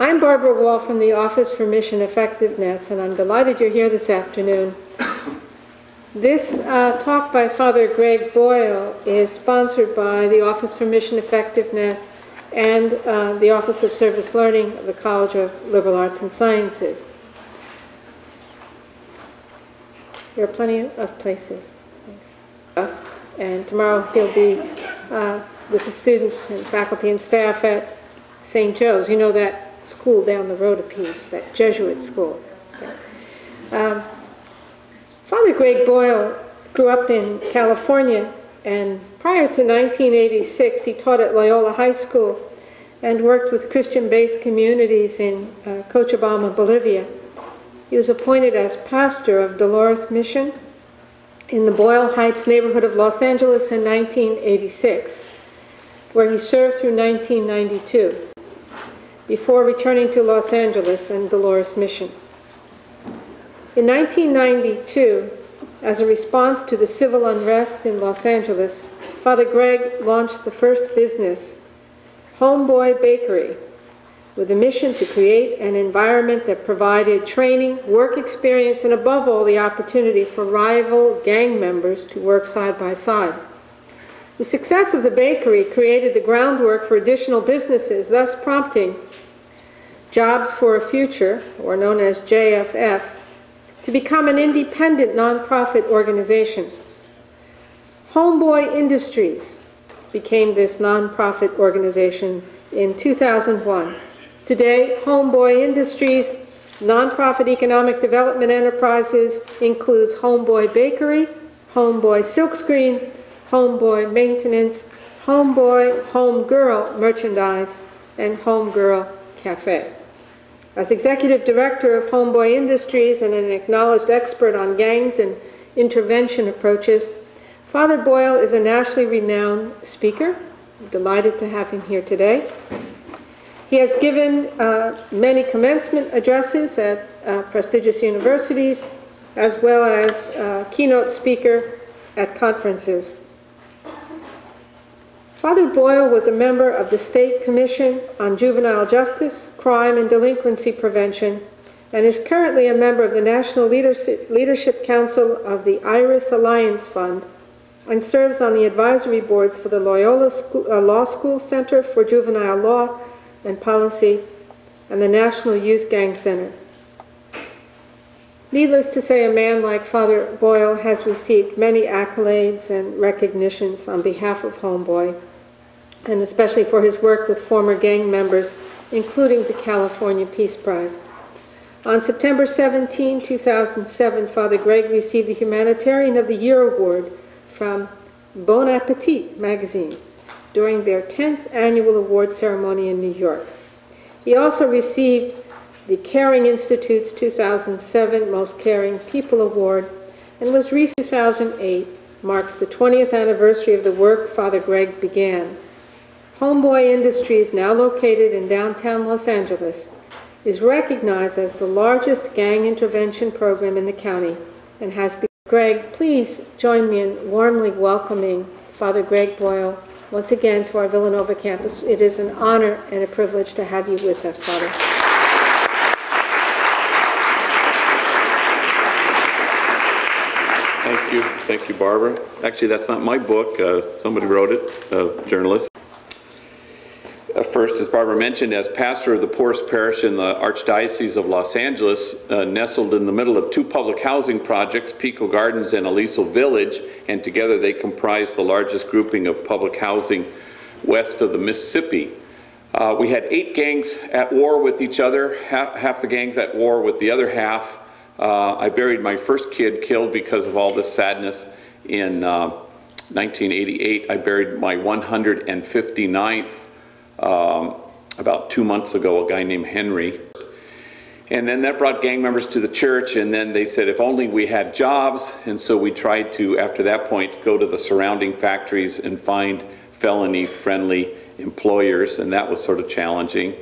I'm Barbara Wall from the Office for Mission Effectiveness, and I'm delighted you're here this afternoon. This uh, talk by Father Greg Boyle is sponsored by the Office for Mission Effectiveness and uh, the Office of Service Learning of the College of Liberal Arts and Sciences. There are plenty of places. Thanks. Us, and tomorrow he'll be uh, with the students and faculty and staff at St. Joe's. You know that school down the road a piece, that Jesuit school. Um, Father Greg Boyle grew up in California, and prior to 1986, he taught at Loyola High School and worked with Christian based communities in uh, Cochabamba, Bolivia. He was appointed as pastor of Dolores Mission in the Boyle Heights neighborhood of Los Angeles in 1986, where he served through 1992, before returning to Los Angeles and Dolores Mission. In 1992, as a response to the civil unrest in Los Angeles, Father Greg launched the first business, Homeboy Bakery, with a mission to create an environment that provided training, work experience, and above all, the opportunity for rival gang members to work side by side. The success of the bakery created the groundwork for additional businesses, thus prompting Jobs for a Future, or known as JFF, to become an independent nonprofit organization. Homeboy Industries became this nonprofit organization in 2001. Today, Homeboy Industries nonprofit economic development enterprises includes Homeboy Bakery, Homeboy Silkscreen, Homeboy Maintenance, Homeboy Homegirl Merchandise, and Homegirl Cafe. As executive director of Homeboy Industries and an acknowledged expert on gangs and intervention approaches, Father Boyle is a nationally renowned speaker. I'm delighted to have him here today. He has given uh, many commencement addresses at uh, prestigious universities, as well as uh, keynote speaker at conferences. Father Boyle was a member of the State Commission on Juvenile Justice, Crime, and Delinquency Prevention, and is currently a member of the National Leadership Council of the Iris Alliance Fund and serves on the advisory boards for the Loyola School, uh, Law School Center for Juvenile Law and Policy and the National Youth Gang Center. Needless to say, a man like Father Boyle has received many accolades and recognitions on behalf of Homeboy and especially for his work with former gang members, including the California Peace Prize. On September 17, 2007, Father Greg received the Humanitarian of the Year Award from Bon Appetit magazine during their 10th annual award ceremony in New York. He also received the Caring Institute's 2007 Most Caring People Award and was recently 2008 marks the 20th anniversary of the work Father Greg began Homeboy Industries, now located in downtown Los Angeles, is recognized as the largest gang intervention program in the county and has been. Greg, please join me in warmly welcoming Father Greg Boyle once again to our Villanova campus. It is an honor and a privilege to have you with us, Father. Thank you. Thank you, Barbara. Actually, that's not my book. Uh, somebody wrote it, a journalist. Uh, first, as Barbara mentioned, as pastor of the poorest parish in the Archdiocese of Los Angeles, uh, nestled in the middle of two public housing projects, Pico Gardens and Aliso Village, and together they comprise the largest grouping of public housing west of the Mississippi. Uh, we had eight gangs at war with each other, half, half the gangs at war with the other half. Uh, I buried my first kid killed because of all this sadness in 1988. Uh, I buried my 159th um, about two months ago, a guy named Henry. And then that brought gang members to the church, and then they said if only we had jobs. And so we tried to, after that point, go to the surrounding factories and find felony friendly employers, and that was sort of challenging.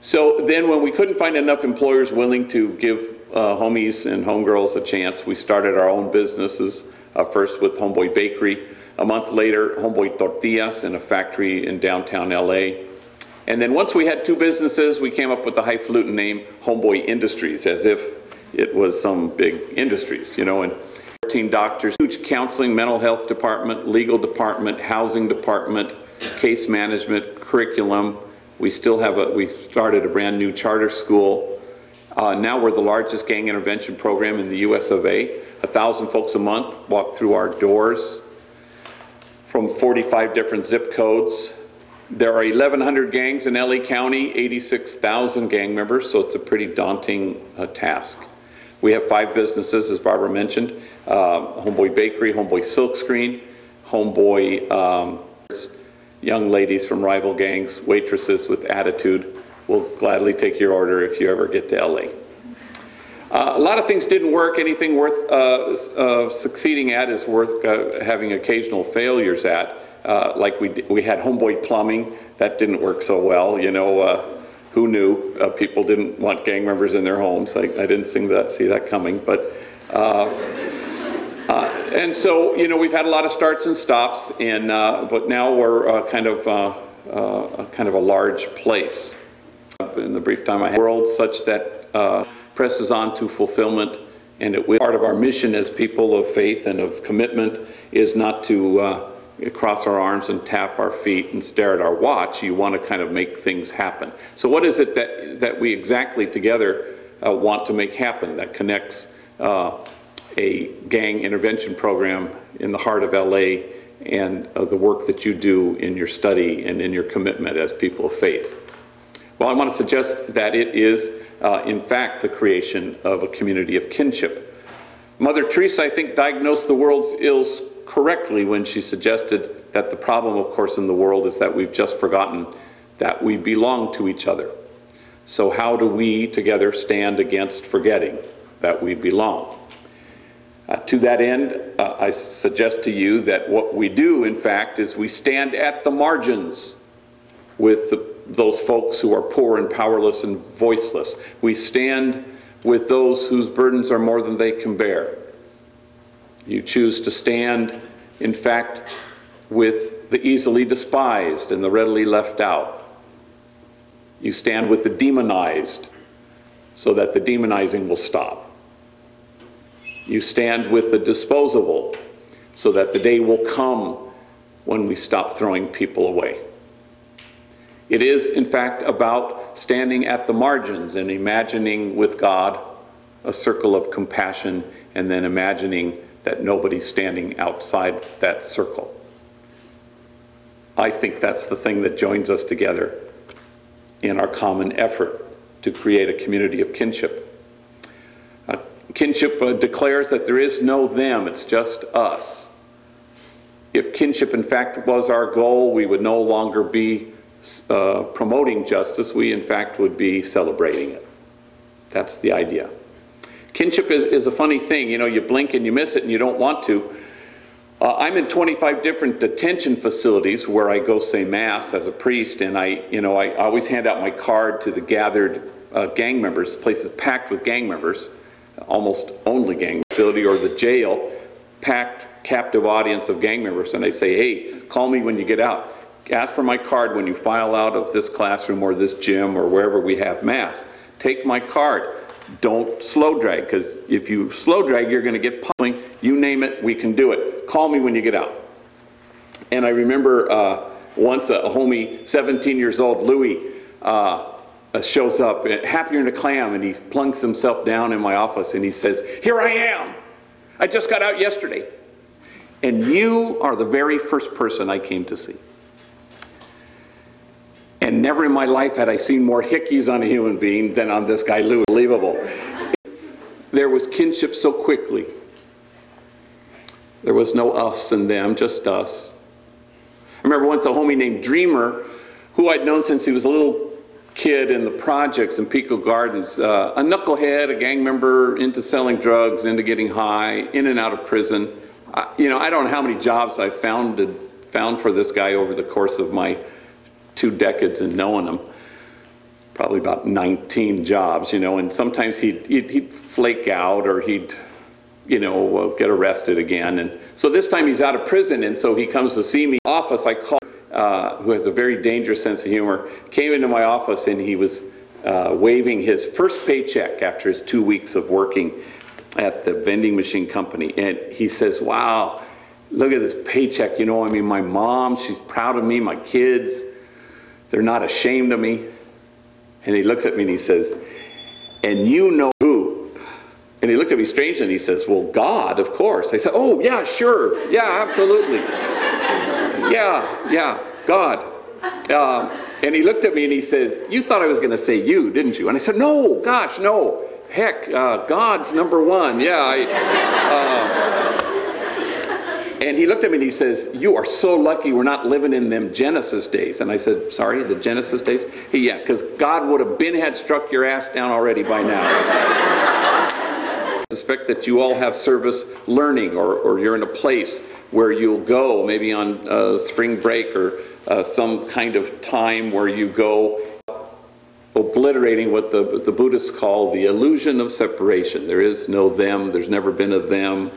So then, when we couldn't find enough employers willing to give uh, homies and homegirls a chance, we started our own businesses, uh, first with Homeboy Bakery. A month later, Homeboy Tortillas in a factory in downtown LA. And then once we had two businesses, we came up with the highfalutin name Homeboy Industries, as if it was some big industries, you know, and 14 doctors, huge counseling, mental health department, legal department, housing department, case management, curriculum. We still have a, we started a brand-new charter school. Uh, Now we're the largest gang intervention program in the US of A. A 1,000 folks a month walk through our doors from 45 different zip codes. There are 1,100 gangs in LA County, 86,000 gang members, so it's a pretty daunting uh, task. We have five businesses, as Barbara mentioned, uh, Homeboy Bakery, Homeboy Silkscreen, Homeboy, um, young ladies from rival gangs, waitresses with attitude, We'll gladly take your order if you ever get to LA. Uh, A lot of things didn't work. Anything worth uh, uh, succeeding at is worth uh, having occasional failures at. Uh, Like we d- we had Homeboy Plumbing, that didn't work so well, you know, uh, who knew? People didn't want gang members in their homes. I I didn't see that, see that coming, but, and so, you know, we've had a lot of starts and stops, and, but now we're kind of, kind of a large place in the brief time I had, world such that presses on to fulfillment, and it will, part of our mission as people of faith and of commitment is not to uh, cross our arms and tap our feet and stare at our watch. You want to kind of make things happen. So what is it that, that we exactly together uh, want to make happen that connects uh, a gang intervention program in the heart of LA and uh, the work that you do in your study and in your commitment as people of faith? Well, I want to suggest that it is, uh, in fact, the creation of a community of kinship. Mother Teresa, I think, diagnosed the world's ills correctly when she suggested that the problem, of course, in the world is that we've just forgotten that we belong to each other. So, how do we together stand against forgetting that we belong? Uh, to that end, uh, I suggest to you that what we do, in fact, is we stand at the margins with the, those folks who are poor and powerless and voiceless. We stand with those whose burdens are more than they can bear. You choose to stand, in fact, with the easily despised and the readily left out. You stand with the demonized so that the demonizing will stop. You stand with the disposable so that the day will come when we stop throwing people away. It is, in fact, about standing at the margins and imagining with God a circle of compassion and then imagining that nobody's standing outside that circle. I think that's the thing that joins us together in our common effort to create a community of kinship. Uh, kinship uh, declares that there is no them, it's just us. If kinship, in fact, was our goal, we would no longer be uh, promoting justice, we, in fact, would be celebrating it. That's the idea. Kinship is, is a funny thing. You know, you blink and you miss it and you don't want to. Uh, I'm in 25 different detention facilities where I go say mass as a priest, and I, you know, I always hand out my card to the gathered uh, gang members. The place is packed with gang members, almost only gang facility, or the jail, packed captive audience of gang members, and I say, hey, call me when you get out. Ask for my card when you file out of this classroom or this gym or wherever we have mass. Take my card. Don't slow drag, because if you slow drag, you're going to get pulling. You name it, we can do it. Call me when you get out. And I remember uh, once a homie, 17 years old, Louis, uh, shows up, uh, happier than a clam, and he plunks himself down in my office and he says, Here I am. I just got out yesterday. And you are the very first person I came to see. And never in my life had I seen more hickeys on a human being than on this guy, Lou. Unbelievable. There was kinship so quickly. There was no us and them, just us. I remember once a homie named Dreamer, who I'd known since he was a little kid in the projects in Pico Gardens, uh, a knucklehead, a gang member, into selling drugs, into getting high, in and out of prison. I, you know, I don't know how many jobs I found, found for this guy over the course of my two decades in knowing him. Probably about 19 jobs, you know, and sometimes he'd, he'd, he'd flake out or he'd, you know, uh, get arrested again. And so this time he's out of prison, and so he comes to see me. Office, I call uh, who has a very dangerous sense of humor, came into my office and he was uh, waving his first paycheck after his two weeks of working at the vending machine company. And he says, Wow, look at this paycheck. You know, I mean, my mom, she's proud of me, my kids, they're not ashamed of me. And he looks at me and he says, And you know who? And he looked at me strangely and he says, Well, God, of course. I said, Oh, yeah, sure. Yeah, absolutely. yeah, yeah, God. Um, and he looked at me and he says, You thought I was going to say you, didn't you? And I said, No, gosh, no. Heck, uh, God's number one. Yeah. I, uh, and he looked at me and he says, You are so lucky we're not living in them Genesis days. And I said, Sorry, the Genesis days? He, yeah, because God would have been had struck your ass down already by now. I suspect that you all have service learning or, or you're in a place where you'll go maybe on uh, spring break or uh, some kind of time where you go obliterating what the, the Buddhists call the illusion of separation. There is no them, there's never been a them.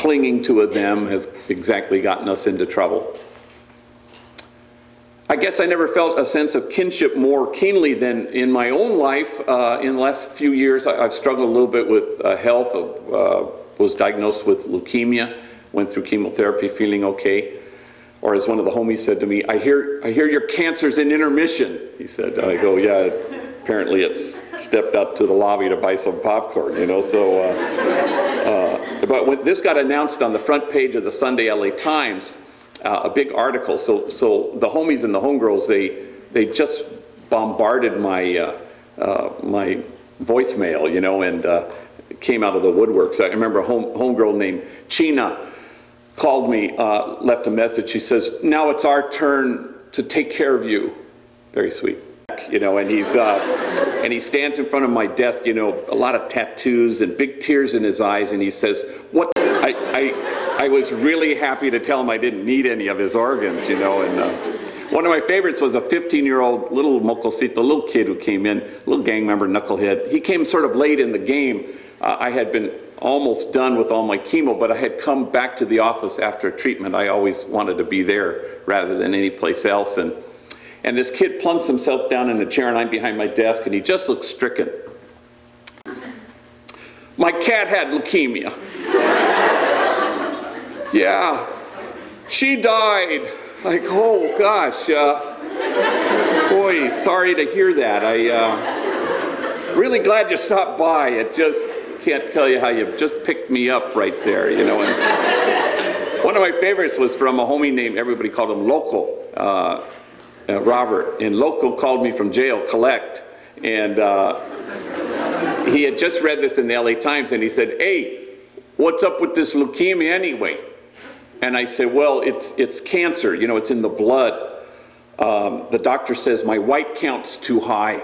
Clinging to a them has exactly gotten us into trouble. I guess I never felt a sense of kinship more keenly than in my own life. Uh, in the last few years, I, have struggled a little bit with uh, health, uh, was diagnosed with leukemia, went through chemotherapy, feeling okay. Or as one of the homies said to me, I hear, I hear your cancer's in intermission. He said, I go, yeah, apparently it's stepped up to the lobby to buy some popcorn, you know, so. But when this got announced on the front page of the Sunday LA Times, uh, a big article, so, so the homies and the homegirls, they, they just bombarded my, uh, uh, my voicemail, you know, and uh, came out of the woodworks. I remember a home, homegirl named China called me, uh, left a message. She says, now it's our turn to take care of you. Very sweet. You know, and he's, uh, and he stands in front of my desk, you know, a lot of tattoos and big tears in his eyes, and he says, what, I, I, I was really happy to tell him I didn't need any of his organs, you know, and uh, one of my favorites was a 15-year-old little mocosito, little kid who came in, little gang member, knucklehead. He came sort of late in the game. Uh, I had been almost done with all my chemo, but I had come back to the office after treatment. I always wanted to be there rather than any place else. And, and this kid plunks himself down in a chair, and I'm behind my desk, and he just looks stricken. My cat had leukemia. yeah, she died. Like, oh gosh. Uh, boy, sorry to hear that. I uh, really glad you stopped by. It just can't tell you how you just picked me up right there, you know. And one of my favorites was from a homie named, everybody called him Loco, uh, uh, Robert. And Loco called me from jail, collect. And uh, he had just read this in the LA Times and he said, hey, what's up with this leukemia anyway? And I said, well, it's, it's cancer, you know, it's in the blood. Um, the doctor says my white count's too high.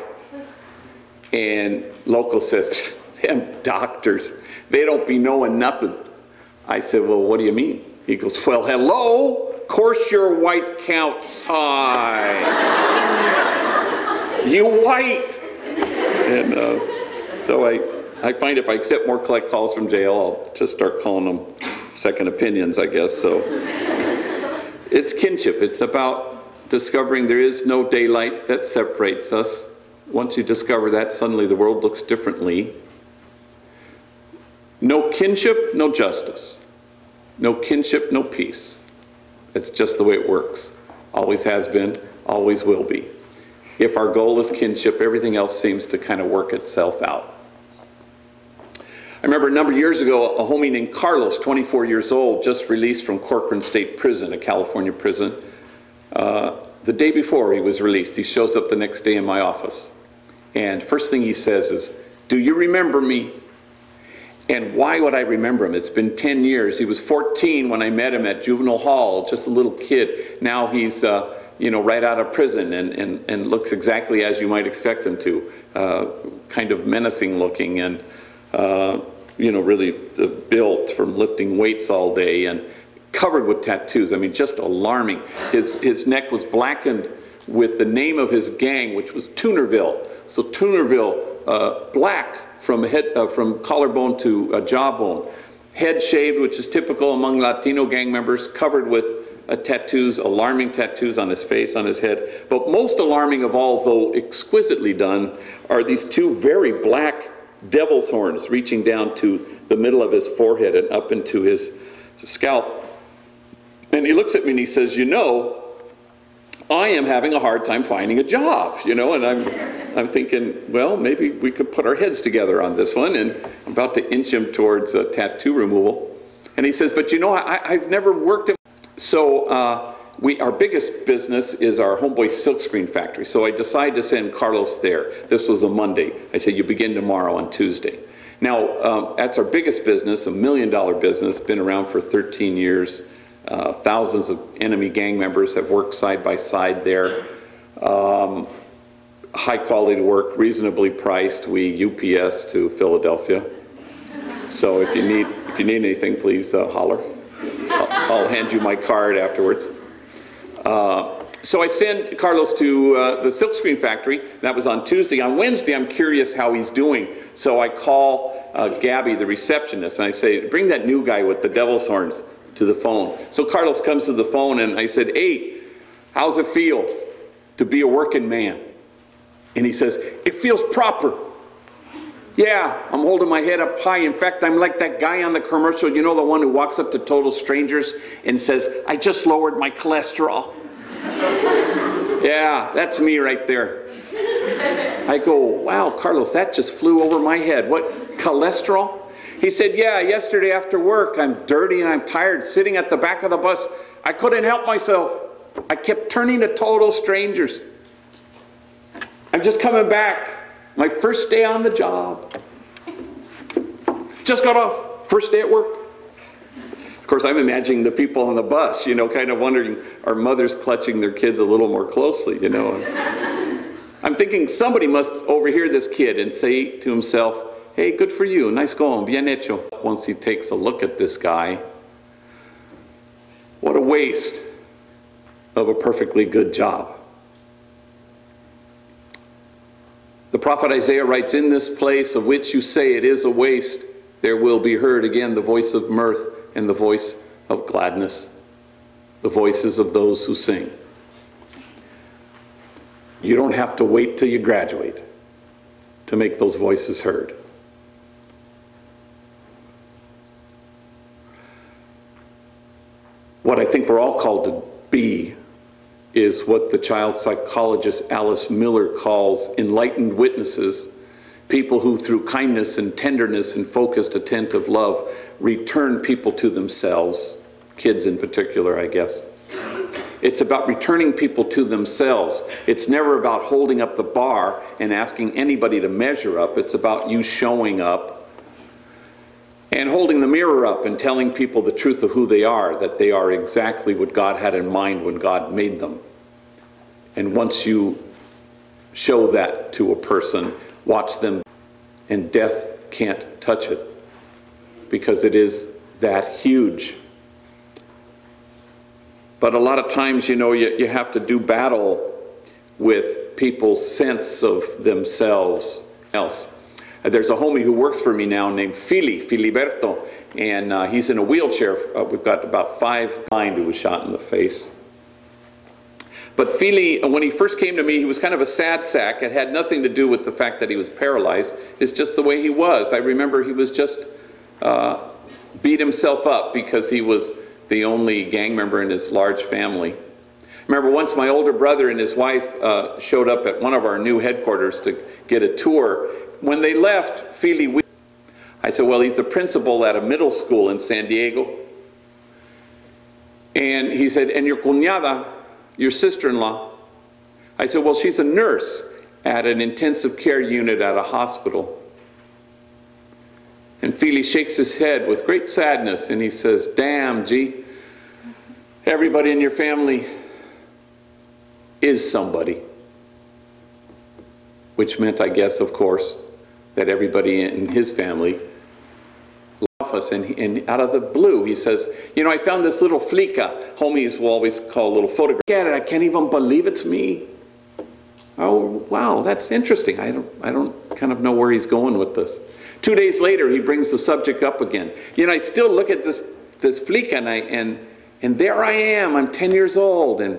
And Loco says, them doctors, they don't be knowing nothing. I said, well, what do you mean? He goes, well, hello, course your white count's high. you white. And uh, so I, I find if I accept more collect calls from jail, I'll just start calling them second opinions, I guess. So it's kinship. It's about discovering there is no daylight that separates us. Once you discover that, suddenly the world looks differently. No kinship, no justice. No kinship, no peace. It's just the way it works. Always has been, always will be. If our goal is kinship, everything else seems to kind of work itself out. I remember a number of years ago, a homie named Carlos, 24 years old, just released from Corcoran State Prison, a California prison. Uh, the day before he was released, he shows up the next day in my office. And first thing he says is, do you remember me? And why would I remember him? It's been 10 years. He was 14 when I met him at juvenile hall, just a little kid. Now he's, uh, you know, right out of prison and, and, and looks exactly as you might expect him to, uh, kind of menacing looking and, uh, you know, really built from lifting weights all day and covered with tattoos. I mean, just alarming. His, his neck was blackened with the name of his gang, which was Toonerville. So Toonerville, uh, black from, head, uh, from collarbone to uh, jawbone. Head shaved, which is typical among Latino gang members, covered with uh, tattoos, alarming tattoos on his face, on his head. But most alarming of all, though exquisitely done, are these two very black devil's horns reaching down to the middle of his forehead and up into his scalp. And he looks at me and he says, You know, I am having a hard time finding a job, you know, and I'm, I'm thinking, well, maybe we could put our heads together on this one, and I'm about to inch him towards uh, tattoo removal. And he says, but you know, I, I've never worked in, so uh, we, our biggest business is our Homeboy Silkscreen factory. So I decided to send Carlos there. This was a Monday. I said, you begin tomorrow on Tuesday. Now, um, that's our biggest business, a million dollar business, been around for 13 years. Uh, thousands of enemy gang members have worked side by side there. Um, high quality work, reasonably priced. We UPS to Philadelphia. So if you need if you need anything, please uh, holler. I'll, I'll, hand you my card afterwards. Uh, so I send Carlos to uh, the silkscreen factory. That was on Tuesday. On Wednesday, I'm curious how he's doing. So I call uh, Gabby, the receptionist, and I say, "Bring that new guy with the devil's horns." To the phone. So Carlos comes to the phone and I said, Hey, how's it feel to be a working man? And he says, It feels proper. Yeah, I'm holding my head up high. In fact, I'm like that guy on the commercial, you know, the one who walks up to total strangers and says, I just lowered my cholesterol. yeah, that's me right there. I go, wow, Carlos, that just flew over my head. What, cholesterol? He said, Yeah, yesterday after work, I'm dirty and I'm tired, sitting at the back of the bus. I couldn't help myself. I kept turning to total strangers. I'm just coming back. My first day on the job. Just got off. First day at work. Of course, I'm imagining the people on the bus, you know, kind of wondering are mothers clutching their kids a little more closely, you know? I'm thinking somebody must overhear this kid and say to himself, Hey, good for you. Nice going. Bien hecho. Once he takes a look at this guy, what a waste of a perfectly good job. The prophet Isaiah writes, In this place of which you say it is a waste, there will be heard again the voice of mirth and the voice of gladness, the voices of those who sing. You don't have to wait till you graduate to make those voices heard. What I think we're all called to be is what the child psychologist Alice Miller calls enlightened witnesses, people who through kindness and tenderness and focused attentive love return people to themselves, kids in particular, I guess. It's about returning people to themselves. It's never about holding up the bar and asking anybody to measure up. It's about you showing up and holding the mirror up and telling people the truth of who they are, that they are exactly what God had in mind when God made them. And once you show that to a person, watch them, and death can't touch it because it is that huge. But a lot of times, you know, you, you have to do battle with people's sense of themselves else. There's a homie who works for me now named Fili, Filiberto, and uh, he's in a wheelchair. Uh, we've got about five blind who was shot in the face. But Fili, uh, when he first came to me, he was kind of a sad sack. It had nothing to do with the fact that he was paralyzed. It's just the way he was. I remember he was just uh, beat himself up because he was the only gang member in his large family. Remember once my older brother and his wife uh, showed up at one of our new headquarters to get a tour when they left Fili, I said, well, he's a principal at a middle school in San Diego. And he said, and your cuñada, your sister-in-law? I said, well, she's a nurse at an intensive care unit at a hospital. And Fili shakes his head with great sadness and he says, damn, G, everybody in your family is somebody. Which meant, I guess, of course, that everybody in his family us. And, and out of the blue, he says, You know, I found this little flica. Homies will always call a little photograph. Look at it. I can't even believe it's me. Oh, wow, that's interesting. I don't, I don't kind of know where he's going with this. Two days later, he brings the subject up again. You know, I still look at this, this flica and, I, and, And there I am, I'm 10 years old, and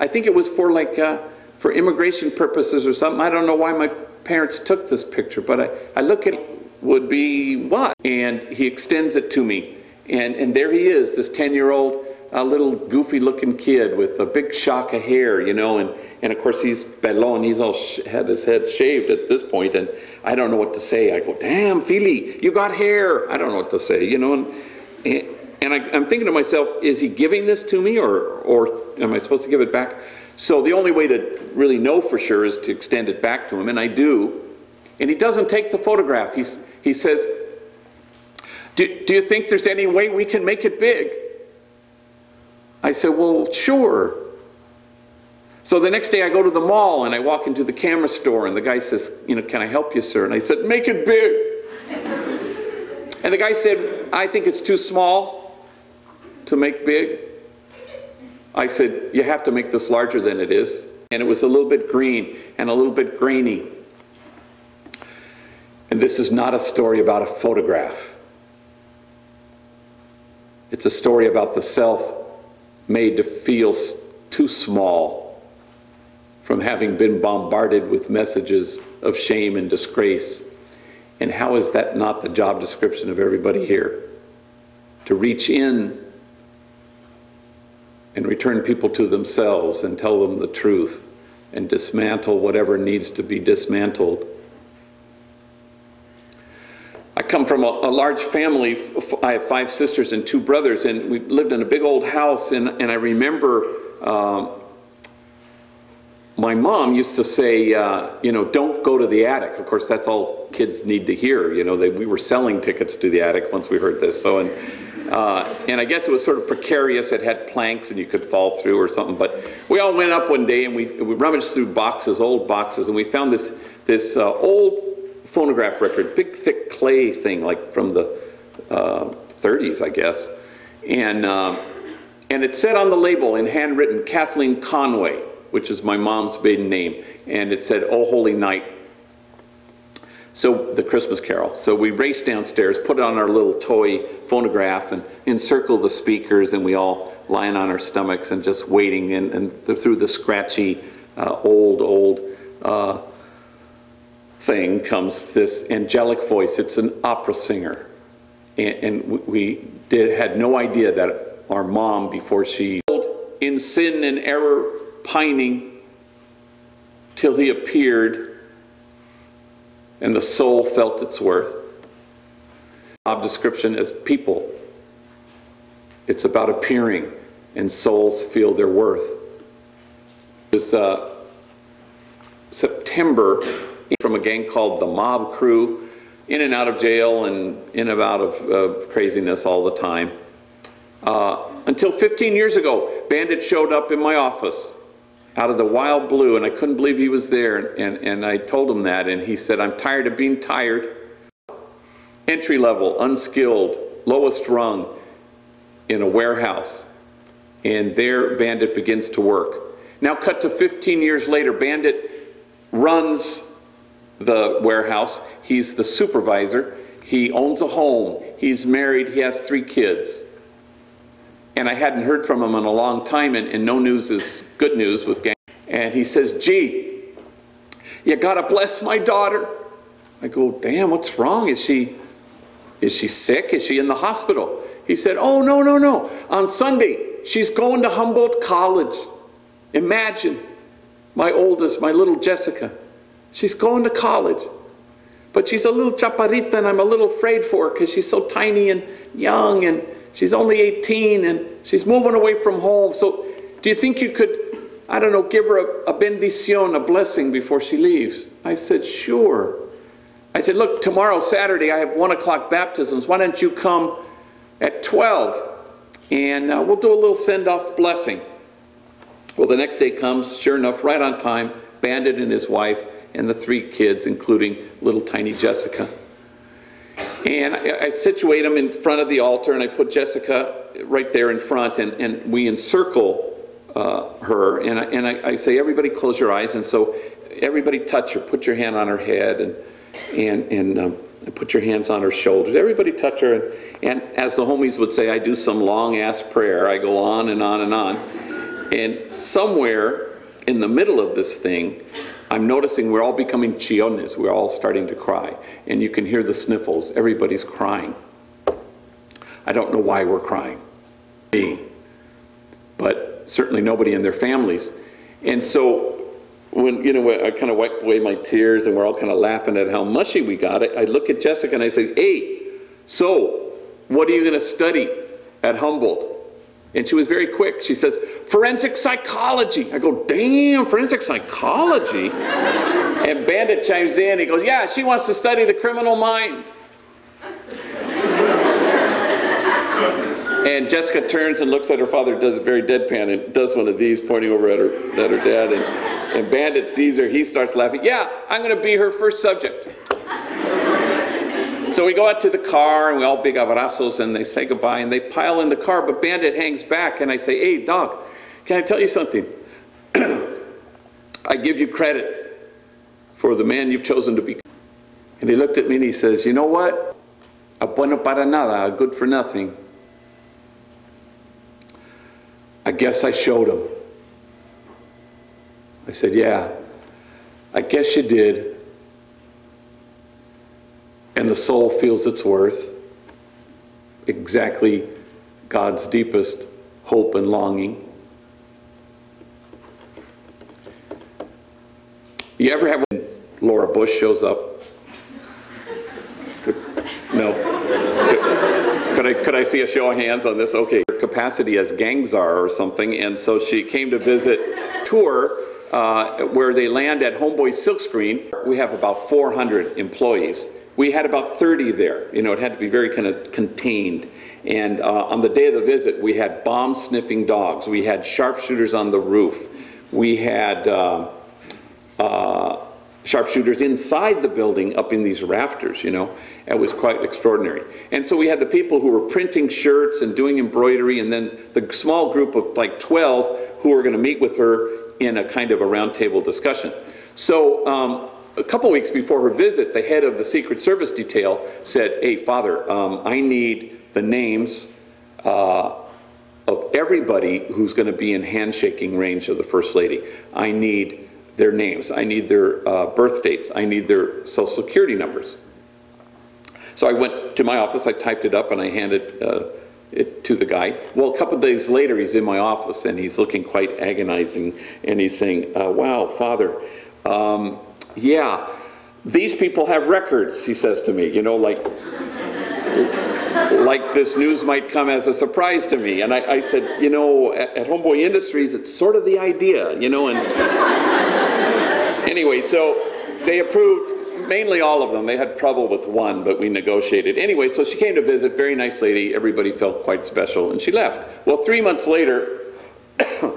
I think it was for like, uh, for immigration purposes or something. I don't know why my parents took this picture, but I, I look at would be what? And he extends it to me. And, and there he is, this 10 year old uh, little goofy looking kid with a big shock of hair, you know, and, and of course he's belon, he's all sh- had his head shaved at this point, and I don't know what to say. I go, damn, Fili, you got hair. I don't know what to say, you know, and, and, and I, I'm thinking to myself, is he giving this to me or, or am I supposed to give it back? So the only way to really know for sure is to extend it back to him, and I do. And he doesn't take the photograph. He's, he says, do, do you think there's any way we can make it big? I said, Well, sure. So the next day I go to the mall and I walk into the camera store and the guy says, You know, can I help you, sir? And I said, Make it big. and the guy said, I think it's too small to make big. I said, You have to make this larger than it is. And it was a little bit green and a little bit grainy. And this is not a story about a photograph. It's a story about the self made to feel too small from having been bombarded with messages of shame and disgrace. And how is that not the job description of everybody here? To reach in and return people to themselves and tell them the truth and dismantle whatever needs to be dismantled. I come from a, a large family. I have five sisters and two brothers, and we lived in a big old house. And, and I remember um, my mom used to say, uh, you know, don't go to the attic. Of course, that's all kids need to hear. You know, they, we were selling tickets to the attic once we heard this. So, and, uh, and I guess it was sort of precarious. It had planks and you could fall through or something. But we all went up one day and we, we rummaged through boxes, old boxes, and we found this, this uh, old phonograph record, big thick clay thing, like from the uh, 30s, I guess. And, um, and it said on the label in handwritten, Kathleen Conway, which is my mom's maiden name. And it said, Oh Holy Night. So the Christmas Carol. So we raced downstairs, put on our little toy phonograph, and encircled the speakers, and we all lying on our stomachs and just waiting. And, and th- through the scratchy, uh, old, old uh, thing comes this angelic voice. It's an opera singer, and, and we did had no idea that our mom, before she in sin and error, pining, till he appeared and the soul felt its worth. Job description as people. It's about appearing and souls feel their worth. This uh, September from a gang called the Mob Crew, in and out of jail and in and out of uh, craziness all the time. Uh, until 15 years ago, Bandit showed up in my office out of the wild blue, and I couldn't believe he was there. And, and I told him that, and he said, I'm tired of being tired. Entry level, unskilled, lowest rung in a warehouse. And there, Bandit begins to work. Now, cut to 15 years later, Bandit runs the warehouse. He's the supervisor. He owns a home. He's married. He has three kids and I hadn't heard from him in a long time, and, and no news is good news with gang. And he says, G, you gotta bless my daughter. I go, damn, what's wrong? Is she is she sick? Is she in the hospital? He said, Oh no, no, no. On Sunday, she's going to Humboldt College. Imagine my oldest, my little Jessica. She's going to college. But she's a little chaparrita, and I'm a little afraid for her because she's so tiny and young, and she's only 18, and she's moving away from home. So, do you think you could, I don't know, give her a, a bendición, a blessing before she leaves? I said, Sure. I said, Look, tomorrow, Saturday, I have one o'clock baptisms. Why don't you come at 12 and uh, we'll do a little send off blessing? Well, the next day comes, sure enough, right on time, Bandit and his wife and the three kids, including little tiny Jessica. And I, I situate them in front of the altar, and I put Jessica right there in front, and, and we encircle uh, her. And, I, and I, I say, everybody close your eyes. And so everybody touch her, put your hand on her head, and, and, and um, put your hands on her shoulders. Everybody touch her. And, and as the homies would say, I do some long ass prayer. I go on and on and on. And somewhere in the middle of this thing, I'm noticing we're all becoming chillones. We're all starting to cry. And you can hear the sniffles. Everybody's crying. I don't know why we're crying. But certainly nobody in their families. And so when, you know, I kind of wiped away my tears and we're all kind of laughing at how mushy we got, I, I look at Jessica and I say, hey, so what are you going to study at Humboldt? And she was very quick. She says, forensic psychology. I go, damn, forensic psychology? and Bandit chimes in. He goes, yeah, she wants to study the criminal mind. And Jessica turns and looks at her father, does a very deadpan, and does one of these, pointing over at her, at her dad. And, and Bandit sees her, he starts laughing. Yeah, I'm going to be her first subject. So we go out to the car and we all big abrazos and they say goodbye and they pile in the car, but Bandit hangs back and I say, hey, Doc, can I tell you something? I give you credit for the man you've chosen to be. And he looked at me and he says, you know what? A bueno para nada, a good for nothing. I guess I showed him. I said, yeah, I guess you did and the soul feels its worth, exactly God's deepest hope and longing. You ever have when Laura Bush shows up? No. Could I, could I see a show of hands on this? Okay. Capacity as gang czar or something, and so she came to visit tour uh, where they land at Homeboy Silkscreen. We have about 400 employees we had about 30 there. You know, it had to be very kind of contained. And uh, on the day of the visit, we had bomb sniffing dogs. We had sharpshooters on the roof. We had uh, uh, sharpshooters inside the building up in these rafters, you know. It was quite extraordinary. And so we had the people who were printing shirts and doing embroidery, and then the small group of like 12 who were going to meet with her in a kind of a roundtable discussion. So um, a couple weeks before her visit, the head of the Secret Service detail said, hey, Father, um, I need the names uh, of everybody who's going to be in handshaking range of the First Lady. I need their names. I need their uh, birth dates. I need their social security numbers. So I went to my office, I typed it up, and I handed uh, it to the guy. Well, a couple days later, he's in my office, and he's looking quite agonizing, and he's saying, uh, wow, Father, um, yeah, these people have records, he says to me, you know, like, like this news might come as a surprise to me. And I, I said, you know, at, at, Homeboy Industries, it's sort of the idea, you know, and anyway, so they approved mainly all of them. They had trouble with one, but we negotiated. Anyway, so she came to visit, very nice lady. Everybody felt quite special, and she left. Well, three months later,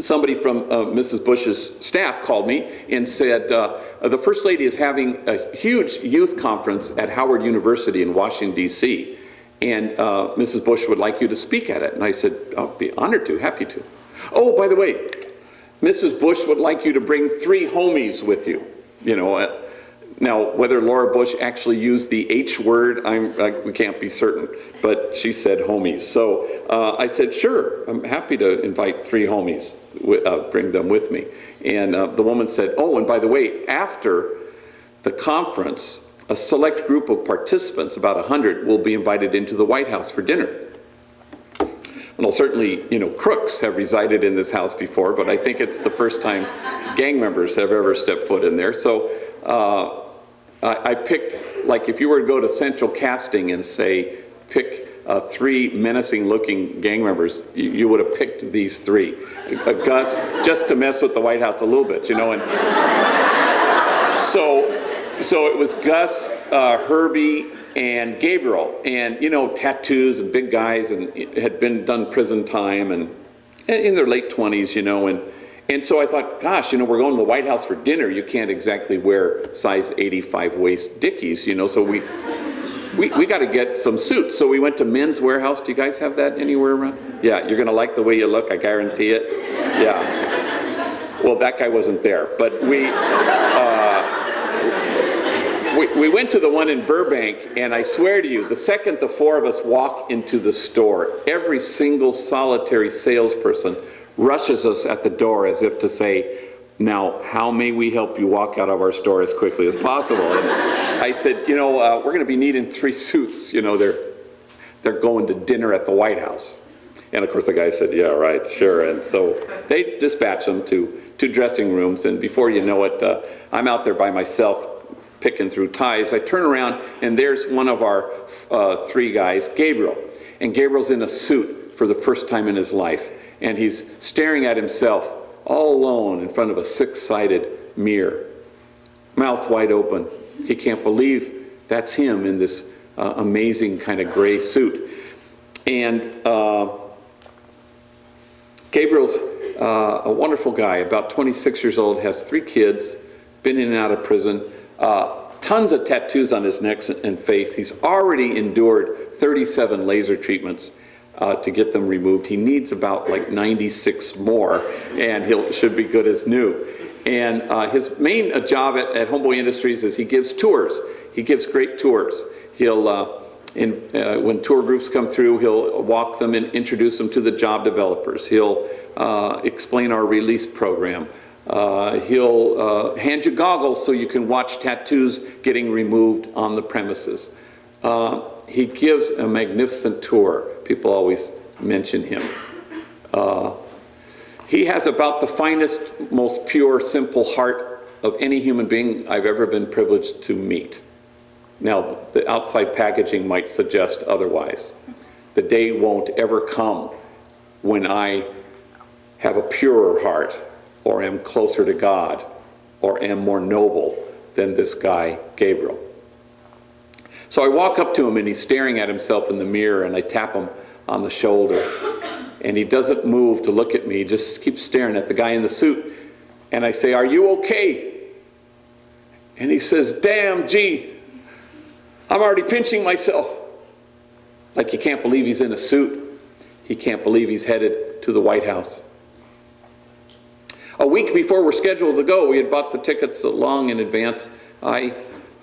somebody from uh, Mrs. Bush's staff called me and said, uh, the First Lady is having a huge youth conference at Howard University in Washington, D.C., and uh, Mrs. Bush would like you to speak at it. And I said, I'll be honored to, happy to. Oh, by the way, Mrs. Bush would like you to bring three homies with you. You know, uh, now, whether Laura Bush actually used the H word, I'm, I, we can't be certain, but she said homies. So uh, I said, sure, I'm happy to invite three homies, uh, bring them with me. And uh, the woman said, oh, and by the way, after the conference, a select group of participants, about 100, will be invited into the White House for dinner. Well, certainly, you know, crooks have resided in this house before, but I think it's the first time gang members have ever stepped foot in there. So uh, I, I picked, like if you were to go to central casting and say, pick uh, three menacing looking gang members, you, you, would have picked these three. Uh, Gus, just to mess with the White House a little bit, you know. And so, so it was Gus, uh, Herbie, and Gabriel. And, you know, tattoos and big guys and had been done prison time and in their late 20s, you know. And and so I thought, gosh, you know, we're going to the White House for dinner. You can't exactly wear size 85 waist Dickies, you know, so we, we, we got to get some suits. So we went to Men's Wearhouse. Do you guys have that anywhere around? Yeah, you're going to like the way you look, I guarantee it. Yeah. Well, that guy wasn't there, but we, uh, we, we, we went to the one in Burbank, and I swear to you, the second the four of us walk into the store, every single solitary salesperson rushes us at the door as if to say, now, how may we help you walk out of our store as quickly as possible? And I said, you know, uh, we're going to be needing three suits. You know, they're, they're going to dinner at the White House. And of course, the guy said, yeah, right, sure. And so they dispatch them to two dressing rooms, and before you know it, uh, I'm out there by myself picking through ties. I turn around, and there's one of our uh, three guys, Gabriel. And Gabriel's in a suit for the first time in his life, and he's staring at himself all alone in front of a six-sided mirror, mouth wide open. He can't believe that's him in this uh, amazing kind of gray suit. And uh, Gabriel's uh, a wonderful guy, about 26 years old, has three kids, been in and out of prison, uh, tons of tattoos on his neck and face. He's already endured 37 laser treatments uh, to get them removed. He needs about like 96 more, and he should be good as new. And uh, his main uh, job at, at, Homeboy Industries is he gives tours. He gives great tours. He'll, uh, in, uh, when tour groups come through, he'll walk them and introduce them to the job developers. He'll uh, explain our release program. Uh, he'll uh, hand you goggles so you can watch tattoos getting removed on the premises. Uh, he gives a magnificent tour. People always mention him. Uh, he has about the finest, most pure, simple heart of any human being I've ever been privileged to meet. Now, the outside packaging might suggest otherwise. The day won't ever come when I have a purer heart or am closer to God or am more noble than this guy, Gabriel. So I walk up to him and he's staring at himself in the mirror and I tap him on the shoulder. And he doesn't move to look at me, he just keeps staring at the guy in the suit. And I say, Are you okay? And he says, Damn, G, I'm already pinching myself. Like he can't believe he's in a suit. He can't believe he's headed to the White House. A week before we're scheduled to go, we had bought the tickets long in advance. I,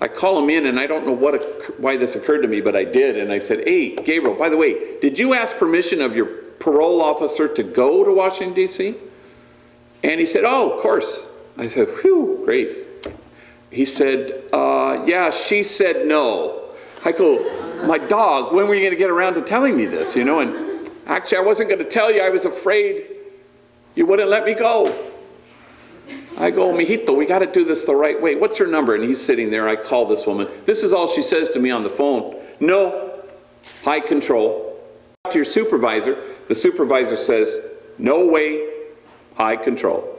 I call him in, and I don't know what, why this occurred to me, but I did. And I said, Hey, Gabriel, by the way, did you ask permission of your parole officer to go to Washington, D.C.? And he said, Oh, of course. I said, Whew, great. He said, uh, Yeah, she said no. I go, My dog, when were you going to get around to telling me this? You know, and actually, I wasn't going to tell you. I was afraid you wouldn't let me go. I go, Mijito, we got to do this the right way. What's her number? And he's sitting there. I call this woman. This is all she says to me on the phone. No, high control. Talk to your supervisor, the supervisor says, no way, high control.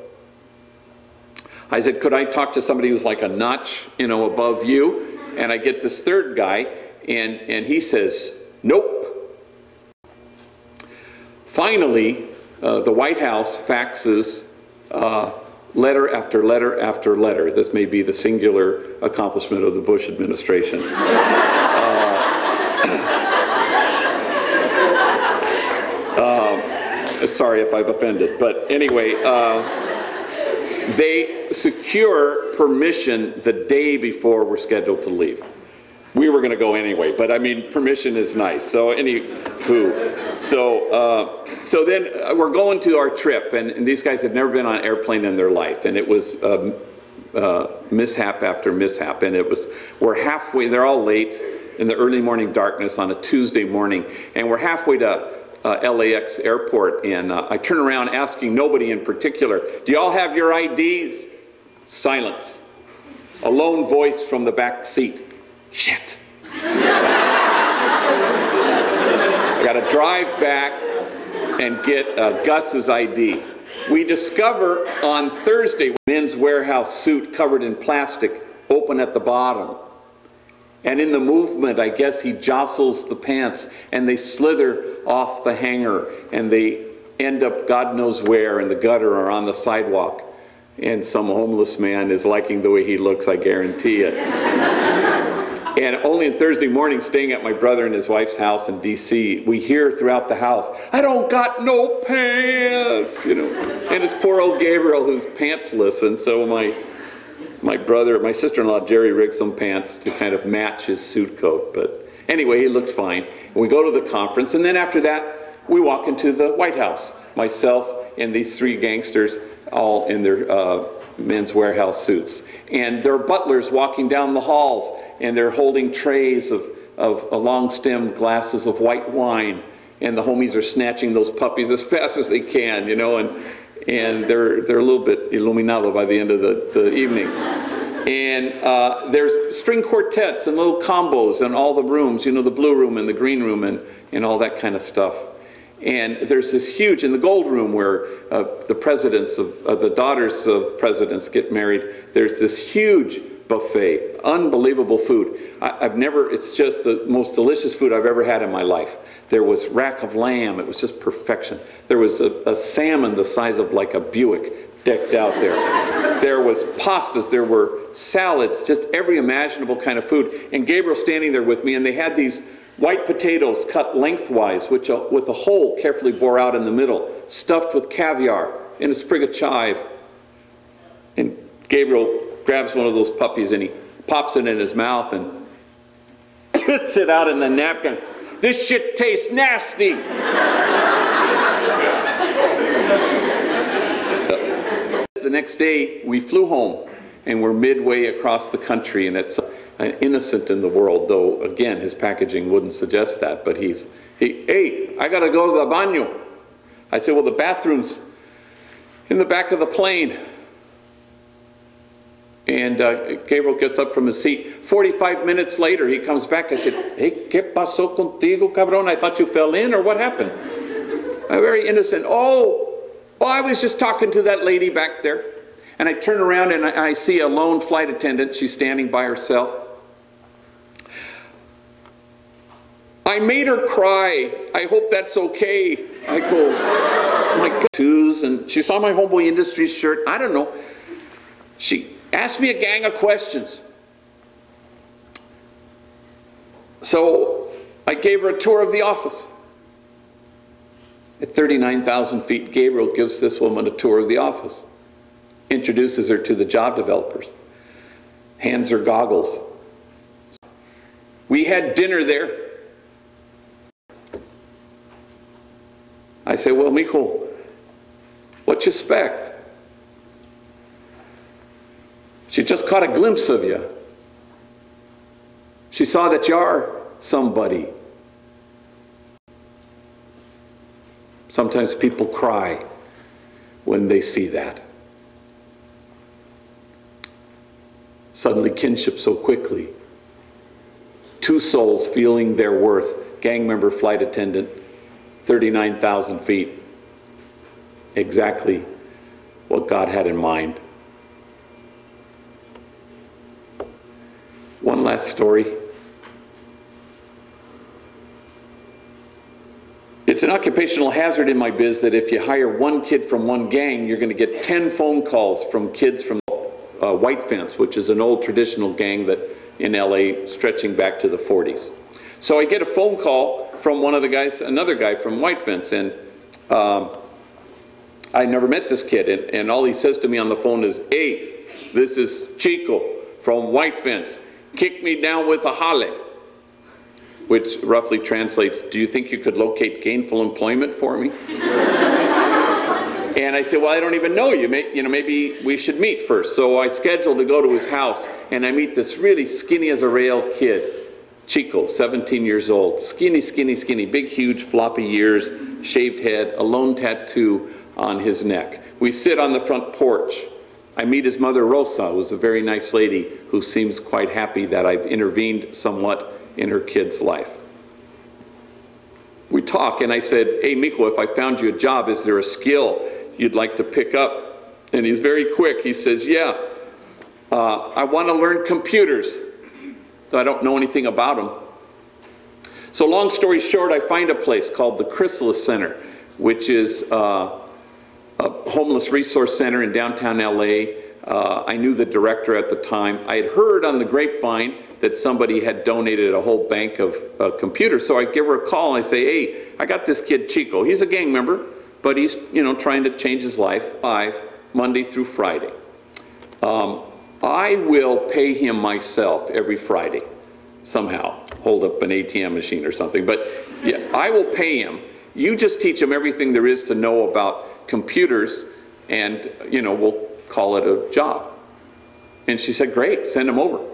I said, could I talk to somebody who's like a notch, you know, above you? And I get this third guy, and, and he says, nope. Finally, uh, the White House faxes uh, letter after letter after letter. This may be the singular accomplishment of the Bush administration. uh, uh, sorry if I've offended, but anyway, uh, they secure permission the day before we're scheduled to leave. We were going to go anyway, but I mean, permission is nice. So, anywho, so uh, so then uh, we're going to our trip, and, and, these guys had never been on an airplane in their life, and it was um, uh, mishap after mishap, and it was we're halfway. They're all late in the early morning darkness on a Tuesday morning, and we're halfway to uh, LAX airport, and uh, I turn around asking nobody in particular, "Do y'all have your IDs?" Silence. A lone voice from the back seat. Shit. I got to drive back and get uh, Gus's ID. We discover on Thursday Men's Wearhouse suit covered in plastic, open at the bottom. And in the movement, I guess he jostles the pants and they slither off the hanger and they end up God knows where in the gutter or on the sidewalk. And some homeless man is liking the way he looks, I guarantee it. And only on Thursday morning, staying at my brother and his wife's house in D.C., we hear throughout the house, I don't got no pants, you know. And it's poor old Gabriel who's pantsless. And so my my brother, my sister-in-law Jerry rigged some pants to kind of match his suit coat, but anyway, he looked fine. And we go to the conference, and then after that, we walk into the White House. Myself and these three gangsters, all in their uh, Men's Wearhouse suits. And there are butlers walking down the halls, and they're holding trays of, of long stem glasses of white wine. And the homies are snatching those puppies as fast as they can, you know, and, and they're, they're a little bit iluminado by the end of the, the evening. And uh, there's string quartets and little combos in all the rooms, you know, the blue room and the green room and, and all that kind of stuff. And there's this huge, in the gold room where uh, the presidents of, uh, the daughters of presidents get married, there's this huge buffet, unbelievable food. I, I've never, it's just the most delicious food I've ever had in my life. There was rack of lamb, it was just perfection. There was a, a salmon the size of like a Buick decked out there. There was pastas, there were salads, just every imaginable kind of food. And Gabriel standing there with me, and they had these white potatoes cut lengthwise, which uh, with a hole carefully bore out in the middle, stuffed with caviar and a sprig of chive. And Gabriel grabs one of those puppies and he pops it in his mouth and puts it out in the napkin. This shit tastes nasty. the next day, we flew home and we're midway across the country, and it's an innocent in the world, though, again, his packaging wouldn't suggest that. But he's, he, hey, I got to go to the baño. I said, well, the bathroom's in the back of the plane. And uh, Gabriel gets up from his seat. 45 minutes later, he comes back. I said, hey, ¿qué pasó contigo, cabrón? I thought you fell in, or what happened? I'm very innocent. Oh, well, I was just talking to that lady back there. And I turn around and I, I see a lone flight attendant. She's standing by herself. I made her cry. I hope that's okay. I go, my. Twos, and she saw my Homeboy Industries shirt. I don't know. She asked me a gang of questions. So I gave her a tour of the office. At 39,000 feet, Gabriel gives this woman a tour of the office, introduces her to the job developers, hands her goggles. We had dinner there. I say, well, mijo, what you expect? She just caught a glimpse of you. She saw that you are somebody. Sometimes people cry when they see that. Suddenly, kinship so quickly. Two souls feeling their worth, gang member, flight attendant, 39,000 feet. Exactly what God had in mind. One last story. It's an occupational hazard in my biz that if you hire one kid from one gang, you're going to get 10 phone calls from kids from uh, White Fence, which is an old traditional gang that in LA stretching back to the 40s. So I get a phone call from one of the guys, another guy from White Fence, and um, I never met this kid, and, and all he says to me on the phone is, hey, this is Chico from White Fence. Kick me down with a jale, which roughly translates, do you think you could locate gainful employment for me? and I said, well, I don't even know you. May, you know, maybe we should meet first. So I scheduled to go to his house, and I meet this really skinny as a rail kid. Chico, 17 years old, skinny, skinny, skinny, big, huge, floppy ears, shaved head, a lone tattoo on his neck. We sit on the front porch. I meet his mother, Rosa, who's a very nice lady who seems quite happy that I've intervened somewhat in her kid's life. We talk, and I said, Hey, Miko, if I found you a job, is there a skill you'd like to pick up? And he's very quick. He says, Yeah, uh, I want to learn computers. Though I don't know anything about them. So long story short, I find a place called the Chrysalis Center, which is uh, a homeless resource center in downtown LA. Uh, I knew the director at the time. I had heard on the grapevine that somebody had donated a whole bank of uh, computers, so I give her a call and I say, hey, I got this kid Chico. He's a gang member, but he's you know trying to change his life. Five, Monday through Friday. Um, I will pay him myself every Friday, somehow, hold up an ATM machine or something, but yeah, I will pay him. You just teach him everything there is to know about computers, and, you know, we'll call it a job. And she said, great, send him over.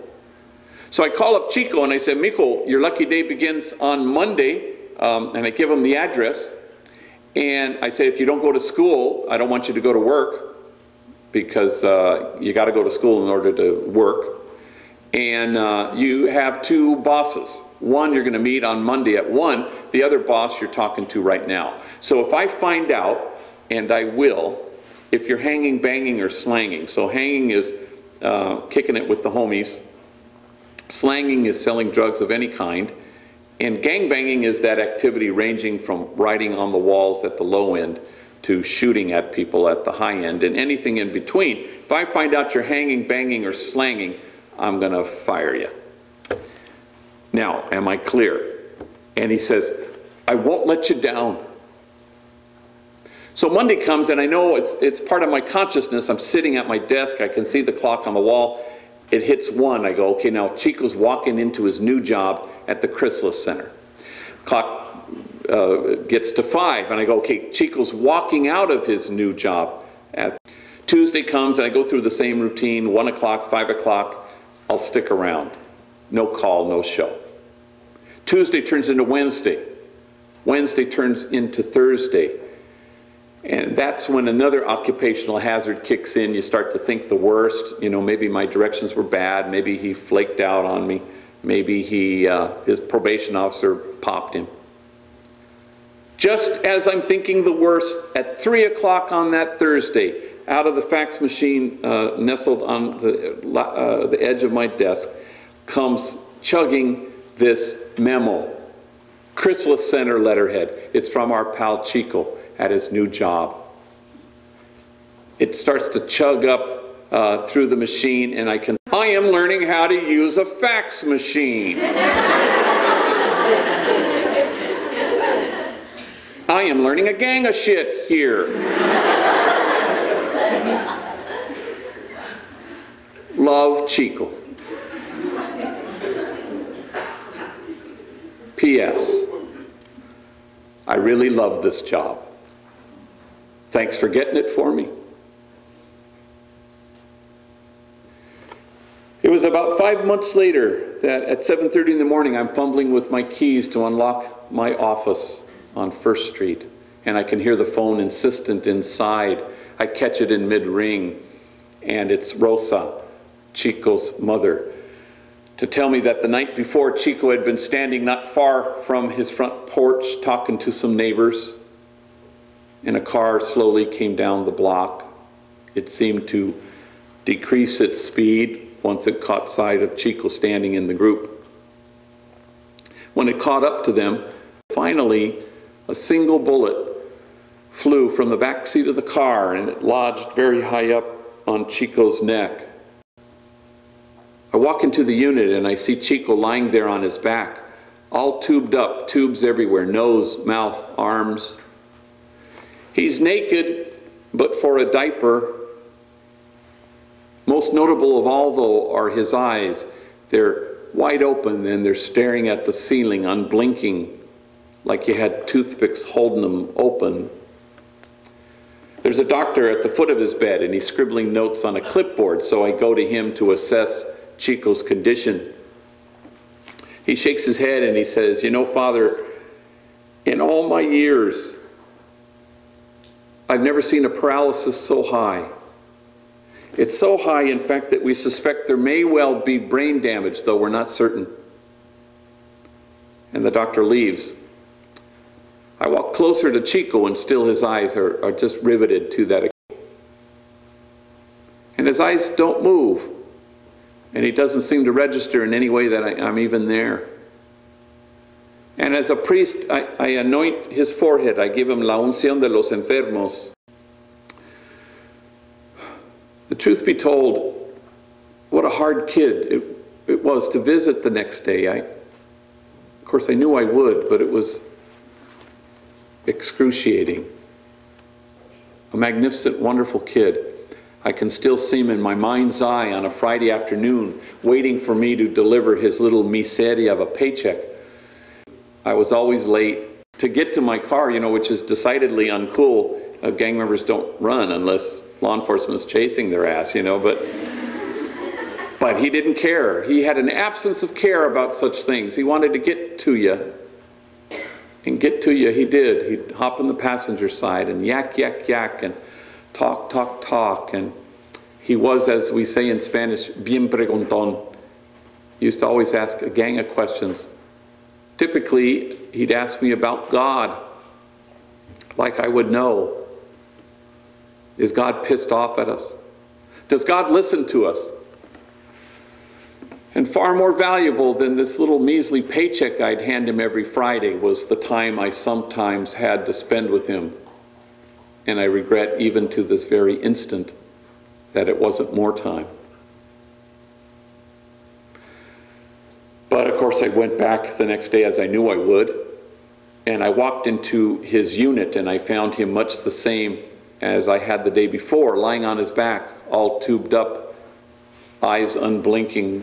So I call up Chico and I said, Mijo, your lucky day begins on Monday, um, and I give him the address. And I say, if you don't go to school, I don't want you to go to work because uh, you got to go to school in order to work. And uh, you have two bosses. One you're going to meet on Monday at 1, the other boss you're talking to right now. So if I find out, and I will, if you're hanging, banging, or slanging. So hanging is uh, kicking it with the homies. Slanging is selling drugs of any kind. And gangbanging is that activity ranging from writing on the walls at the low end to shooting at people at the high end and anything in between. If I find out you're hanging, banging, or slanging, I'm going to fire you. Now, am I clear? And he says, I won't let you down. So Monday comes, and I know it's, it's part of my consciousness. I'm sitting at my desk, I can see the clock on the wall. It hits one. I go, okay, now Chico's walking into his new job at the Chrysalis Center. Clock uh, gets to five, and I go, okay, Chico's walking out of his new job. At Tuesday comes, and I go through the same routine one o'clock, five o'clock. I'll stick around. No call, no show. Tuesday turns into Wednesday. Wednesday turns into Thursday. And that's when another occupational hazard kicks in. You start to think the worst. You know, maybe my directions were bad. Maybe he flaked out on me. Maybe he, uh, his probation officer popped him. Just as I'm thinking the worst, at 3 o'clock on that Thursday, out of the fax machine uh, nestled on the, uh, the edge of my desk, comes chugging this memo. Chrysalis Center letterhead. It's from our pal Chico at his new job. It starts to chug up uh, through the machine, and I can. I am learning how to use a fax machine. I am learning a gang of shit here. Love Chico. P.S. I really love this job. Thanks for getting it for me. It was about five months later that at 7.30 in the morning I'm fumbling with my keys to unlock my office on First Street and I can hear the phone insistent inside. I catch it in mid-ring and it's Rosa, Chico's mother, to tell me that the night before Chico had been standing not far from his front porch talking to some neighbors and a car slowly came down the block. It seemed to decrease its speed once it caught sight of Chico standing in the group. When it caught up to them, finally a single bullet flew from the back seat of the car and it lodged very high up on Chico's neck. I walk into the unit and I see Chico lying there on his back, all tubed up, tubes everywhere, nose, mouth, arms. He's naked, but for a diaper. Most notable of all, though, are his eyes. They're wide open and they're staring at the ceiling, unblinking, like you had toothpicks holding them open. There's a doctor at the foot of his bed and he's scribbling notes on a clipboard, so I go to him to assess Chico's condition. He shakes his head and he says, You know, Father, in all my years, I've never seen a paralysis so high. It's so high, in fact, that we suspect there may well be brain damage, though we're not certain. And the doctor leaves. I walk closer to Chico, and still his eyes are, are just riveted to that. And his eyes don't move. And he doesn't seem to register in any way that I, I'm even there. And as a priest, I, I, anoint his forehead. I give him la unción de los enfermos. The truth be told, what a hard kid it, it was to visit the next day. I, of course, I knew I would, but it was excruciating. A magnificent, wonderful kid. I can still see him in my mind's eye on a Friday afternoon, waiting for me to deliver his little miseria of a paycheck. I was always late. To get to my car, you know, which is decidedly uncool, uh, gang members don't run unless law enforcement's chasing their ass, you know, but but he didn't care. He had an absence of care about such things. He wanted to get to you. And get to you, he did. He'd hop on the passenger side and yak, yak, yak, and talk, talk, talk. And he was, as we say in Spanish, bien preguntón. He used to always ask a gang of questions. Typically, he'd ask me about God, like I would know. Is God pissed off at us? Does God listen to us? And far more valuable than this little measly paycheck I'd hand him every Friday was the time I sometimes had to spend with him. And I regret even to this very instant that it wasn't more time. But of course, I went back the next day as I knew I would. And I walked into his unit and I found him much the same as I had the day before, lying on his back, all tubed up, eyes unblinking,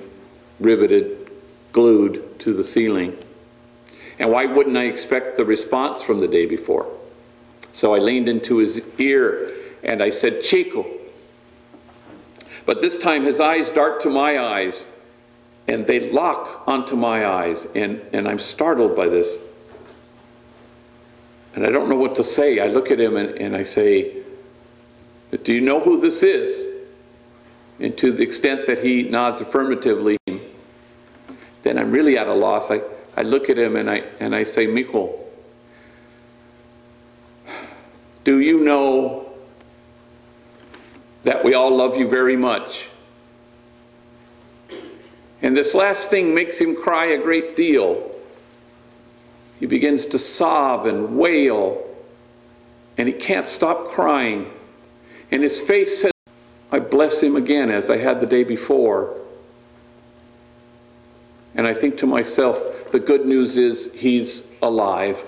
riveted, glued to the ceiling. And why wouldn't I expect the response from the day before? So I leaned into his ear and I said, Chico. But this time his eyes dart to my eyes and they lock onto my eyes, and, and I'm startled by this. And I don't know what to say. I look at him and, and I say, Do you know who this is? And to the extent that he nods affirmatively, then I'm really at a loss. I, I look at him and I, and I say, Mijo, do you know that we all love you very much? And this last thing makes him cry a great deal. He begins to sob and wail, and he can't stop crying. And his face says, I bless him again as I had the day before. And I think to myself, the good news is he's alive.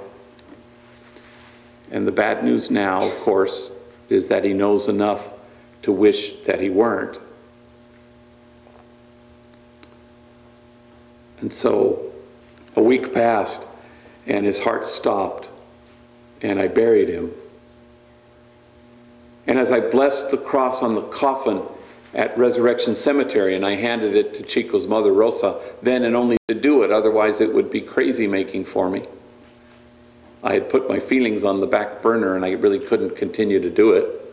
And the bad news now, of course, is that he knows enough to wish that he weren't. And so a week passed, and his heart stopped, and I buried him. And as I blessed the cross on the coffin at Resurrection Cemetery, and I handed it to Chico's mother, Rosa, then and only to do it, otherwise it would be crazy making for me. I had put my feelings on the back burner, and I really couldn't continue to do it.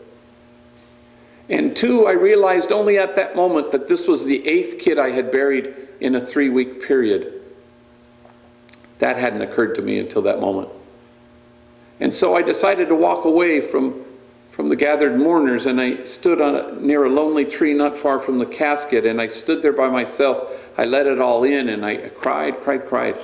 And two, I realized only at that moment that this was the eighth kid I had buried in a three week period. That hadn't occurred to me until that moment. And so I decided to walk away from, from the gathered mourners and I stood on a, near a lonely tree not far from the casket and I stood there by myself. I let it all in and I cried, cried, cried.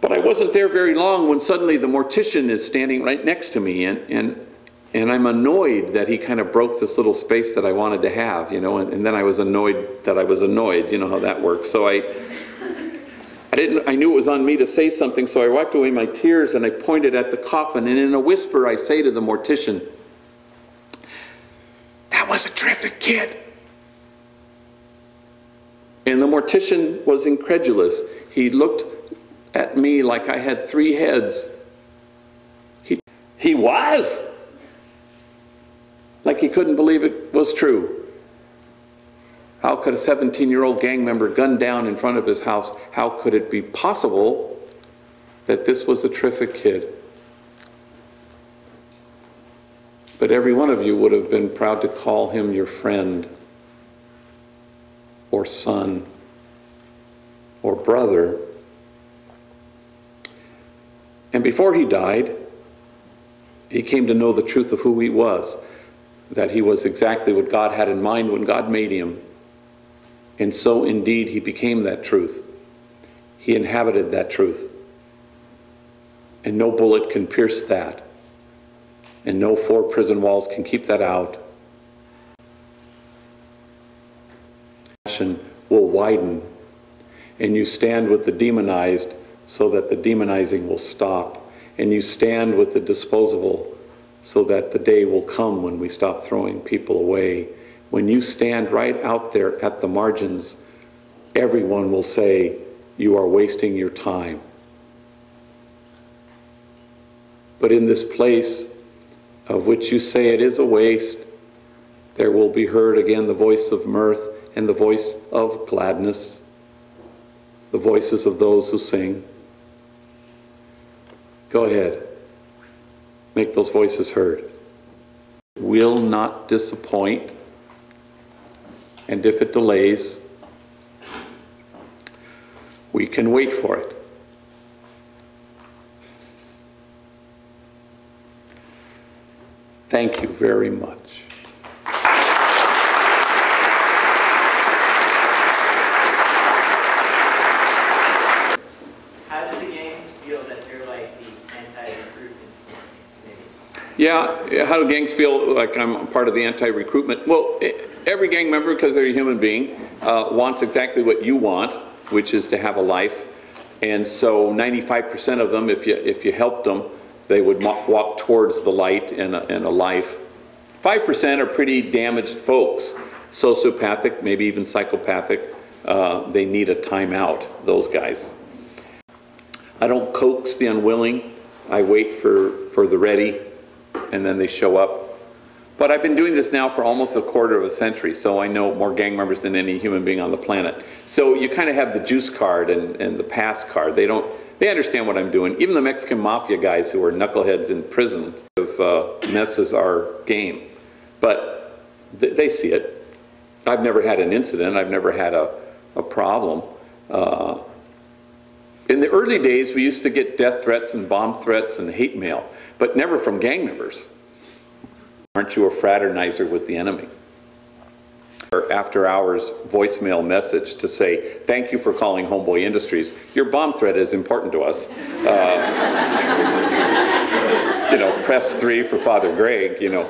But I wasn't there very long when suddenly the mortician is standing right next to me and, and and I'm annoyed that he kind of broke this little space that I wanted to have, you know, and, and, then I was annoyed that I was annoyed, you know how that works. So I, I didn't, I knew it was on me to say something, so I wiped away my tears and I pointed at the coffin, and in a whisper I say to the mortician, that was a terrific kid. And the mortician was incredulous. He looked at me like I had three heads. He, he was like he couldn't believe it was true. How could a 17 year old gang member gun down in front of his house? How could it be possible that this was a terrific kid? But every one of you would have been proud to call him your friend or son or brother. And before he died, he came to know the truth of who he was that he was exactly what God had in mind when God made him. And so indeed he became that truth. He inhabited that truth. And no bullet can pierce that. And no four prison walls can keep that out. Passion will widen and you stand with the demonized so that the demonizing will stop and you stand with the disposable so that the day will come when we stop throwing people away. When you stand right out there at the margins, everyone will say, You are wasting your time. But in this place of which you say it is a waste, there will be heard again the voice of mirth and the voice of gladness, the voices of those who sing. Go ahead. Make those voices heard. Will not disappoint. And if it delays, we can wait for it. Thank you very much. How do the gangs feel that they're like the anti-recruitment committee? Yeah, how do gangs feel like I'm part of the anti-recruitment? Well, every gang member, because they're a human being, uh, wants exactly what you want, which is to have a life. And so 95% of them, if you, if you helped them, they would walk towards the light and a, and a life. 5% are pretty damaged folks, sociopathic, maybe even psychopathic. Uh, They need a timeout, those guys. I don't coax the unwilling. I wait for, for the ready, and then they show up. But I've been doing this now for almost a quarter of a century, so I know more gang members than any human being on the planet. So you kind of have the juice card and, and the pass card. They don't, they understand what I'm doing. Even the Mexican mafia guys who are knuckleheads in prison uh, messes our game. But th- they see it. I've never had an incident. I've never had a, a problem. Uh, in the early days, we used to get death threats and bomb threats and hate mail, but never from gang members. Aren't you a fraternizer with the enemy? Or after hours voicemail message to say, thank you for calling Homeboy Industries. Your bomb threat is important to us. Uh, you know, press three for Father Greg, you know.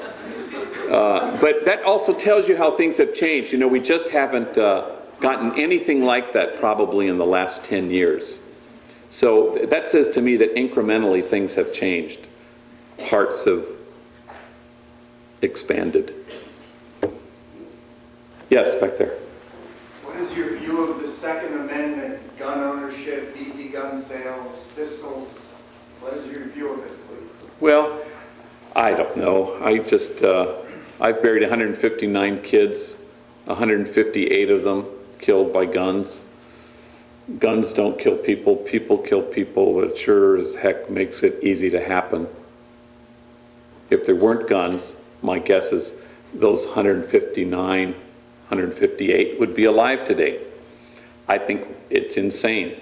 Uh, but that also tells you how things have changed. You know, we just haven't uh, gotten anything like that probably in the last 10 years. So that says to me that incrementally things have changed. Hearts have expanded. Yes, back there. What is your view of the Second Amendment, gun ownership, easy gun sales, pistols? What is your view of it, please? Well, I don't know. I just, uh, I've buried 159 kids, 158 of them killed by guns. Guns don't kill people, people kill people, but it sure as heck makes it easy to happen. If there weren't guns, my guess is those 159, 158 would be alive today. I think it's insane.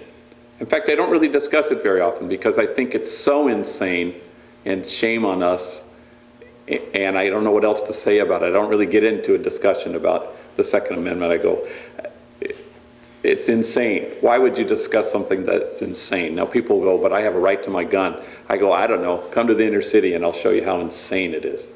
In fact, I don't really discuss it very often because I think it's so insane and shame on us. And I don't know what else to say about it. I don't really get into a discussion about the Second Amendment. I go, it's insane. Why would you discuss something that's insane? Now, people go, but I have a right to my gun. I go, I don't know. Come to the inner city and I'll show you how insane it is.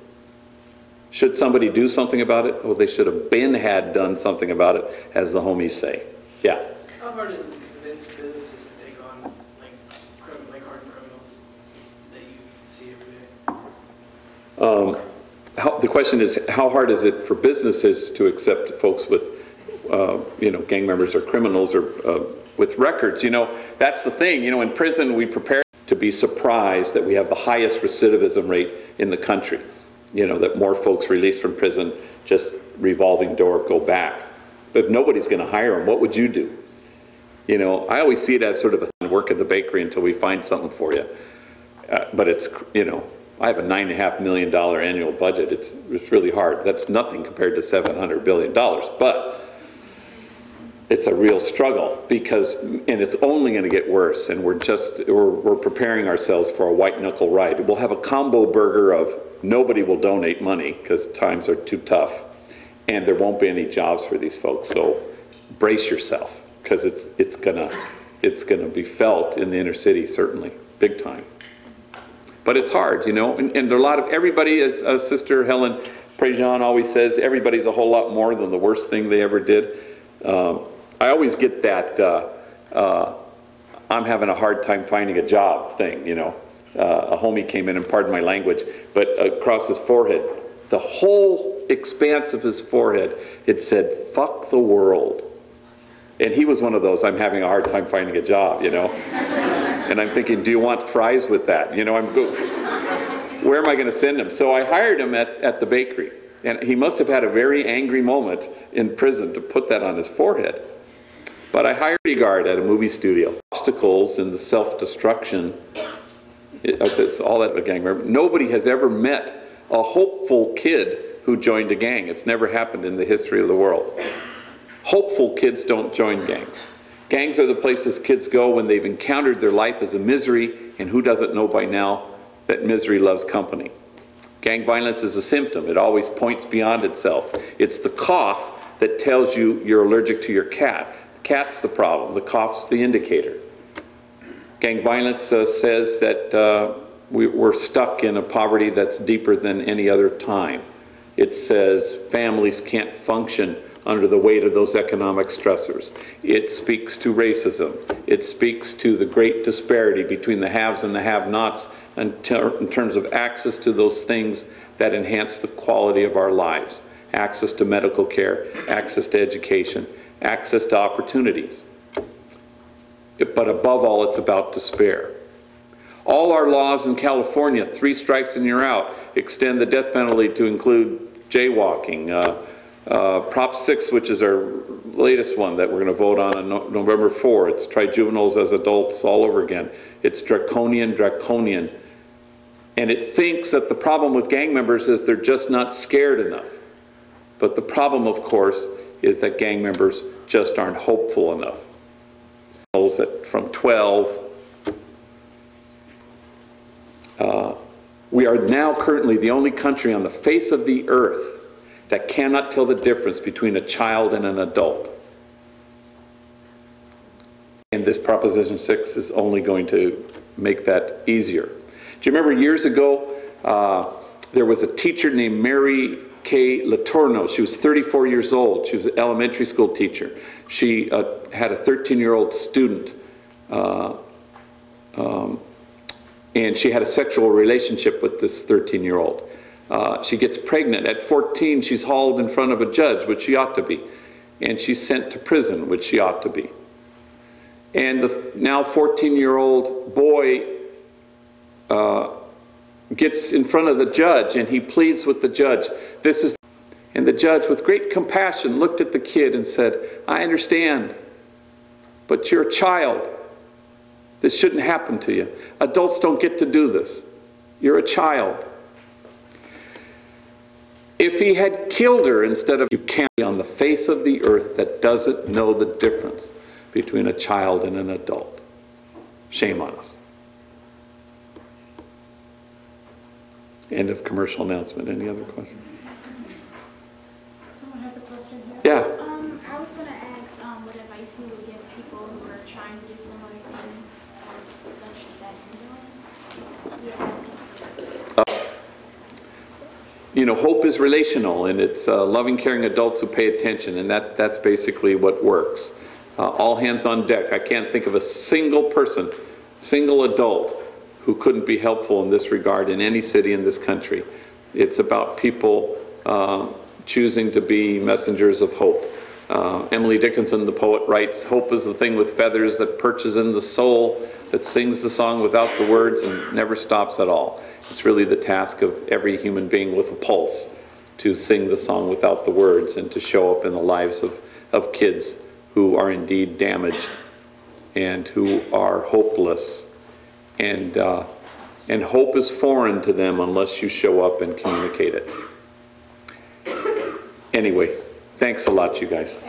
Should somebody do something about it? Well, they should have been had done something about it, as the homies say. Yeah. How hard is it to convince businesses to take on like crim- like hardened criminals that you see every day? Um, how, the question is, how hard is it for businesses to accept folks with, uh, you know, gang members or criminals or uh, with records? You know, that's the thing. You know, in prison, we prepare to be surprised that we have the highest recidivism rate in the country. You know, that more folks released from prison just revolving door go back. But if nobody's going to hire them, what would you do? You know, I always see it as sort of a work at the bakery until we find something for you. Uh, But it's, you know, I have a nine and a half million dollar annual budget. It's, it's really hard. That's nothing compared to seven hundred billion dollars. But it's a real struggle because, and it's only going to get worse. And we're just, we're, we're preparing ourselves for a white knuckle ride. We'll have a combo burger of nobody will donate money because times are too tough. And there won't be any jobs for these folks. So brace yourself because it's, it's gonna, it's gonna be felt in the inner city, certainly, big time. But it's hard, you know, and, and there are a lot of, everybody, as, Sister Helen Prejean always says, everybody's a whole lot more than the worst thing they ever did. Um, I always get that, uh, uh, I'm having a hard time finding a job thing, you know. uh, a homie came in, and pardon my language, but across his forehead, the whole expanse of his forehead, it said, "Fuck the world." And he was one of those, I'm having a hard time finding a job, you know? And I'm thinking, do you want fries with that? You know, I'm go, where am I going to send him? So I hired him at, at the bakery. And he must have had a very angry moment in prison to put that on his forehead. But I hired a guard at a movie studio. Obstacles and the self-destruction, it- uh, it's all that a gang member. Nobody has ever met a hopeful kid who joined a gang. It's never happened in the history of the world. Hopeful kids don't join gangs. Gangs are the places kids go when they've encountered their life as a misery, and who doesn't know by now that misery loves company? Gang violence is a symptom. It always points beyond itself. It's the cough that tells you you're allergic to your cat. Cat's the problem. The cough's the indicator. Gang violence uh, says that uh, we, we're stuck in a poverty that's deeper than any other time. It says families can't function under the weight of those economic stressors. It speaks to racism. It speaks to the great disparity between the haves and the have-nots in, ter- in terms of access to those things that enhance the quality of our lives. Access to medical care, access to education, access to opportunities. But above all, it's about despair. All our laws in California, three strikes and you're out, extend the death penalty to include jaywalking. Uh, uh, Prop 6, which is our latest one that we're going to vote on on No- November 4, it's try juveniles as adults all over again. It's draconian, draconian. And it thinks that the problem with gang members is they're just not scared enough. But the problem, of course, is that gang members just aren't hopeful enough. From 12 We are now currently the only country on the face of the earth that cannot tell the difference between a child and an adult. And this Proposition 6 is only going to make that easier. Do you remember years ago, uh, there was a teacher named Mary Kay Letourneau. She was 34 years old. She was an elementary school teacher. She uh, had a 13-year-old student and she had a sexual relationship with this 13 year old. Uh, she gets pregnant. At 14, she's hauled in front of a judge, which she ought to be, and she's sent to prison, which she ought to be. And the now 14 year old boy uh, gets in front of the judge and he pleads with the judge. This is, and the judge, with great compassion, looked at the kid and said, I understand, but you're a child. This shouldn't happen to you. Adults don't get to do this. You're a child. If he had killed her instead of, you can't be on the face of the earth that doesn't know the difference between a child and an adult. Shame on us. End of commercial announcement. Any other questions? Someone has a question here? Yeah. Um, I was gonna ask, um, what advice you would give people who are trying to do similar things as such that you know? Yeah. you know, hope is relational, and it's uh, loving, caring adults who pay attention, and that, that's basically what works. Uh, all hands on deck. I can't think of a single person, single adult, who couldn't be helpful in this regard in any city in this country. It's about people uh, choosing to be messengers of hope. Uh, Emily Dickinson, the poet, writes, Hope is the thing with feathers that perches in the soul, that sings the song without the words and never stops at all. It's really the task of every human being with a pulse to sing the song without the words and to show up in the lives of, of kids who are indeed damaged and who are hopeless. And, uh, and hope is foreign to them unless you show up and communicate it. Anyway, thanks a lot, you guys.